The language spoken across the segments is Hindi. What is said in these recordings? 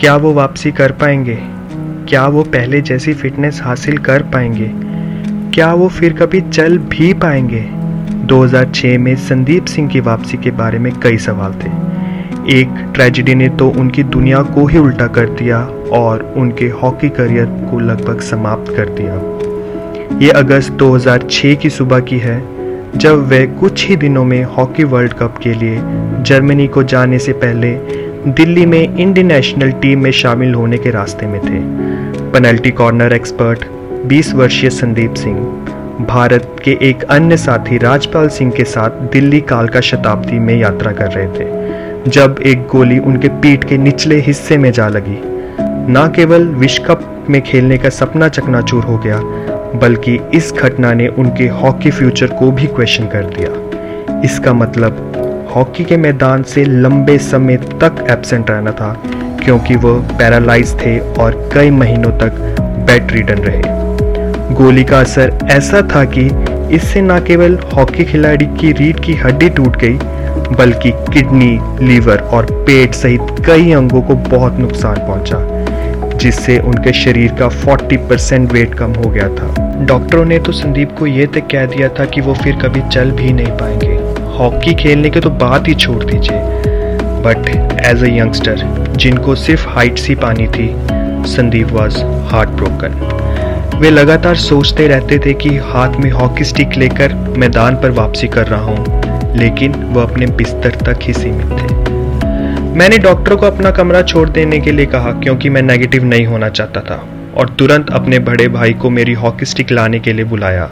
क्या वो वापसी कर पाएँगे? क्या वो पहले जैसी फिटनेस हासिल कर पाएँगे? क्या वो फिर कभी चल भी पाएँगे? 2006 में संदीप सिंह की वापसी के बारे में कई सवाल थे। एक ट्रेजिडी ने तो उनकी दुनिया को ही उल्टा कर दिया और उनके हॉकी करियर को लगभग समाप्त कर दिया। ये अगस्त 2006 की सुबह की है, जब वे कुछ ही दिनों में हॉकी वर्ल्ड कप के लिए जर्मनी को जाने से पहले दिल्ली में इंडियन नेशनल टीम में शामिल होने के रास्ते में थे। पेनल्टी कॉर्नर एक्सपर्ट 20 वर्षीय संदीप सिंह, भारत के एक अन्य साथी राजपाल सिंह के साथ दिल्ली कालका शताब्दी में यात्रा कर रहे थे, जब एक गोली उनके पीठ के निचले हिस्से में जा लगी। न केवल विश्व कप में खेलने का सपना चकनाचूर हो गया, बल्कि इस घटना ने उनके हॉकी फ्यूचर को भी क्वेश्चन कर दिया। इसका मतलब हॉकी के मैदान से लंबे समय तक एबसेंट रहना था, क्योंकि वह पैरालाइज थे और कई महीनों तक बेड रिडन रहे। गोली का असर ऐसा था कि इससे न केवल हॉकी खिलाड़ी की रीढ़ की हड्डी टूट गई, बल्कि किडनी, लीवर और पेट सहित कई अंगों को बहुत नुकसान पहुँचा, जिससे उनके शरीर का 40 परसेंट वेट कम हो गया था। डॉक्टरों ने तो संदीप को यह तक कह दिया था कि वो फिर कभी चल भी नहीं पाएँगे। हॉकी खेलने की तो बात ही छोड़ दीजिए। बट एज अ यंगस्टर जिनको सिर्फ़ हाइट सी पानी थी, संदीप वॉज़ हार्ट ब्रोकन वे लगातार सोचते रहते थे कि हाथ में हॉकी स्टिक लेकर मैदान पर वापसी कर रहा हूँ, लेकिन वह अपने बिस्तर तक ही सीमित थे। मैंने डॉक्टर को अपना कमरा छोड़ देने के लिए कहा, क्योंकि मैं नेगेटिव नहीं होना चाहता था, और तुरंत अपने बड़े भाई को मेरी हॉकी स्टिक लाने के लिए बुलाया।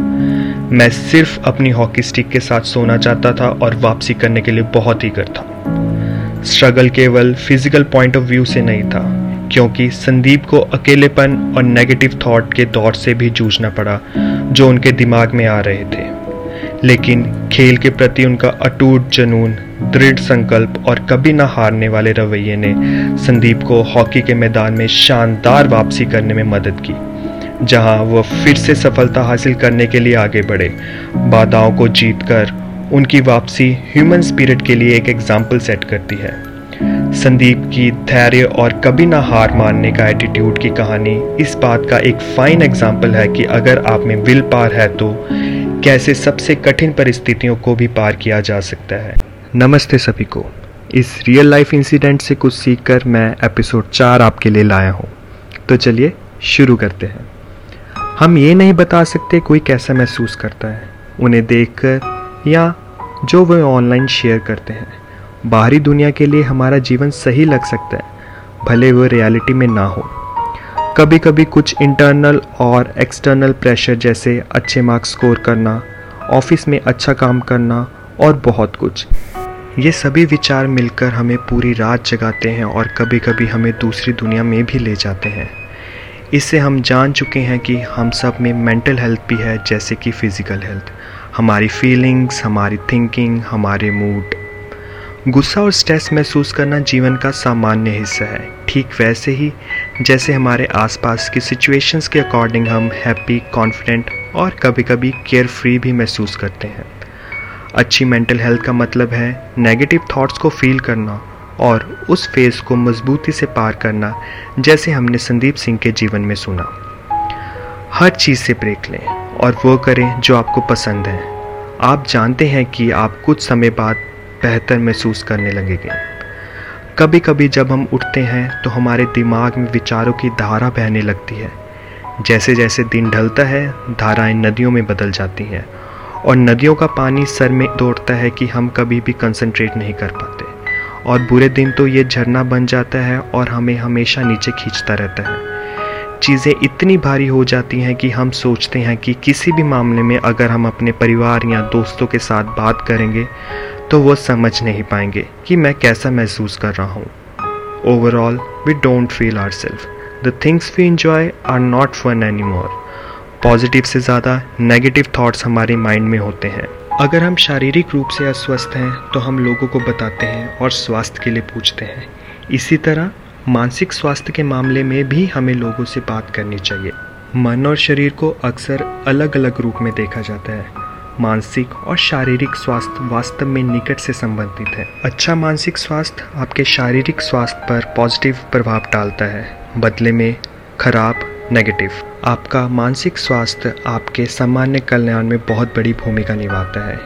मैं सिर्फ़ अपनी हॉकी स्टिक के साथ सोना चाहता था और वापसी करने के लिए बहुत ही कर था। स्ट्रगल केवल फ़िज़िकल पॉइंट ऑफ़ व्यू से नहीं था, क्योंकि संदीप को अकेलेपन और नेगेटिव थॉट के दौर से भी जूझना पड़ा, जो उनके दिमाग में आ रहे थे। लेकिन खेल के प्रति उनका अटूट, जनून, दृढ़ संकल्प और कभी ना हारने वाले रवैये ने संदीप को हॉकी के मैदान में शानदार वापसी करने में मदद की। जहाँ वह फिर से सफलता हासिल करने के लिए आगे बढ़े। बाधाओं को जीतकर उनकी वापसी ह्यूमन स्पिरिट के लिए एक एग्ज़ाम्पल सेट करती है। संदीप की धैर्य और कभी ना हार मानने का एटीट्यूड की कहानी इस बात का एक फाइन एग्ज़ाम्पल है कि अगर आप में विल पार है तो कैसे सबसे कठिन परिस्थितियों को भी पार किया जा सकता है। नमस्ते सभी को। इस रियल लाइफ इंसिडेंट से कुछ सीखकर मैं एपिसोड चार आपके लिए लाया हूँ। तो चलिए शुरू करते हैं। हम ये नहीं बता सकते कोई कैसा महसूस करता है। उन्हें देखकर या जो वे ऑनलाइन शेयर करते हैं। बाहरी दुनिया के लिए हमारा जीवन सही लग सकता है, भले वो रियलिटी में ना हो। कभी कभी कुछ इंटरनल और एक्सटर्नल प्रेशर जैसे अच्छे मार्क्स स्कोर करना ऑफ़िस में अच्छा काम करना और बहुत कुछ। ये सभी विचार मिलकर हमें पूरी रात जगाते हैं और कभी कभी हमें दूसरी दुनिया में भी ले जाते हैं। इससे हम जान चुके हैं कि हम सब में मेंटल हेल्थ भी है, जैसे कि फ़िज़िकल हेल्थ हमारी फीलिंग्स हमारी थिंकिंग हमारे मूड गुस्सा और स्ट्रेस महसूस करना जीवन का सामान्य हिस्सा है। ठीक वैसे ही, जैसे हमारे आसपास की सिचुएशंस के अकॉर्डिंग हम हैप्पी कॉन्फिडेंट और कभी कभी केयर फ्री भी महसूस करते हैं। अच्छी मेंटल हेल्थ का मतलब है नेगेटिव थॉट्स को फील करना और उस फ़ेज़ को मजबूती से पार करना जैसे हमने संदीप सिंह के जीवन में सुना। हर चीज़ से ब्रेक लें और वो करें जो आपको पसंद है। आप जानते हैं कि आप कुछ समय बाद बेहतर महसूस करने लगेंगे। कभी कभी जब हम उठते हैं तो हमारे दिमाग में विचारों की धारा बहने लगती है। जैसे जैसे दिन ढलता है, धाराएँ नदियों में बदल जाती हैं। और नदियों का पानी सर में दौड़ता है कि हम कभी भी कंसंट्रेट नहीं कर पाते। और बुरे दिन तो ये झरना बन जाता है और हमें हमेशा नीचे खींचता रहता है। चीज़ें इतनी भारी हो जाती हैं कि हम सोचते हैं कि किसी भी मामले में अगर हम अपने परिवार या दोस्तों के साथ बात करेंगे तो वो समझ नहीं पाएँगे कि मैं कैसा महसूस कर रहा हूँ। Overall we don't feel our self the things we enjoy are not fun any more positive से ज़्यादा नेगेटिव थाट्स हमारे माइंड में होते हैं। अगर हम शारीरिक रूप से अस्वस्थ हैं तो हम लोगों को बताते हैं और स्वास्थ्य के लिए पूछते हैं। इसी तरह, मानसिक स्वास्थ्य के मामले में भी हमें लोगों से बात करनी चाहिए। मन और शरीर को अक्सर अलग अलग रूप में देखा जाता है। मानसिक और शारीरिक स्वास्थ्य वास्तव में निकट से संबंधित है। अच्छा मानसिक स्वास्थ्य आपके शारीरिक स्वास्थ्य पर पॉजिटिव प्रभाव डालता है। बदले में, खराब नेगेटिव आपका मानसिक स्वास्थ्य आपके सामान्य कल्याण में बहुत बड़ी भूमिका निभाता है।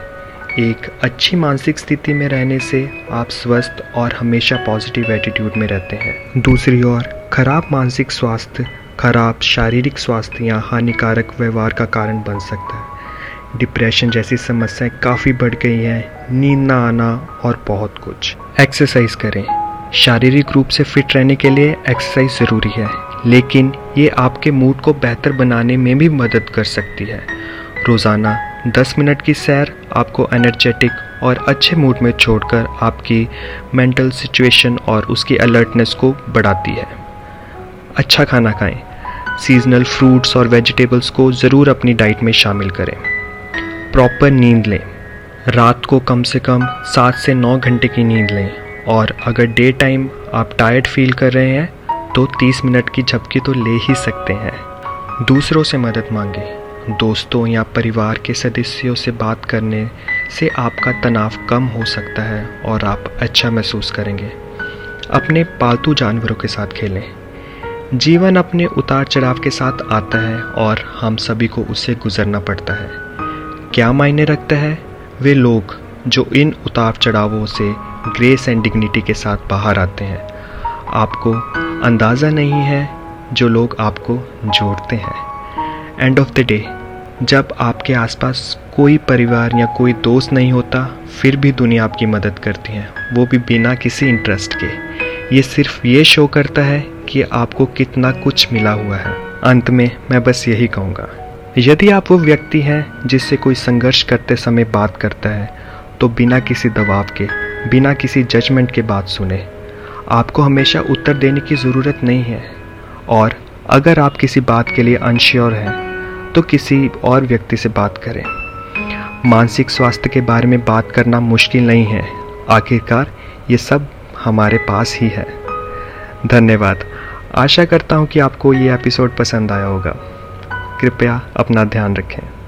एक अच्छी मानसिक स्थिति में रहने से आप स्वस्थ और हमेशा पॉजिटिव एटीट्यूड में रहते हैं। दूसरी ओर, खराब मानसिक स्वास्थ्य, खराब शारीरिक स्वास्थ्य या हानिकारक व्यवहार का कारण बन सकता है। डिप्रेशन जैसी समस्याएँ काफ़ी बढ़ गई हैं, नींद ना आना और बहुत कुछ। एक्सरसाइज करें। शारीरिक रूप से फिट रहने के लिए एक्सरसाइज ज़रूरी है। लेकिन ये आपके मूड को बेहतर बनाने में भी मदद कर सकती है। रोज़ाना 10 मिनट की सैर आपको एनर्जेटिक और अच्छे मूड में छोड़कर आपकी मेंटल सिचुएशन और उसकी अलर्टनेस को बढ़ाती है। अच्छा खाना खाएँ। सीजनल फ्रूट्स और वेजिटेबल्स को ज़रूर अपनी डाइट में शामिल करें। प्रॉपर नींद लें। रात को कम से कम सात से नौ घंटे की नींद लें और अगर डे टाइम आप टायर्ड फील कर रहे हैं तो 30 मिनट की झपकी तो ले ही सकते हैं। दूसरों से मदद मांगें, दोस्तों या परिवार के सदस्यों से बात करने से आपका तनाव कम हो सकता है और आप अच्छा महसूस करेंगे। अपने पालतू जानवरों के साथ खेलें। जीवन अपने उतार चढ़ाव के साथ आता है और हम सभी को उससे गुजरना पड़ता है। क्या मायने रखता है? वे लोग जो इन उतार चढ़ावों से ग्रेस एंड डिग्निटी के साथ बाहर आते हैं। आपको अंदाज़ा नहीं है जो लोग आपको जोड़ते हैं। एंड ऑफ़ द डे जब आपके आसपास कोई परिवार या कोई दोस्त नहीं होता, फिर भी दुनिया आपकी मदद करती है। वो भी बिना किसी इंटरेस्ट के। ये सिर्फ़ ये शो करता है कि आपको कितना कुछ मिला हुआ है। अंत में मैं बस यही कहूँगा। यदि आप वो व्यक्ति हैं जिससे कोई संघर्ष करते समय बात करता है तो बिना किसी दबाव के, बिना किसी जजमेंट के बात सुने। आपको हमेशा उत्तर देने की ज़रूरत नहीं है। और अगर आप किसी बात के लिए अनश्योर हैं तो किसी और व्यक्ति से बात करें। मानसिक स्वास्थ्य के बारे में बात करना मुश्किल नहीं है। आखिरकार, ये सब हमारे पास ही है। धन्यवाद। आशा करता हूँ कि आपको ये एपिसोड पसंद आया होगा। कृपया अपना ध्यान रखें।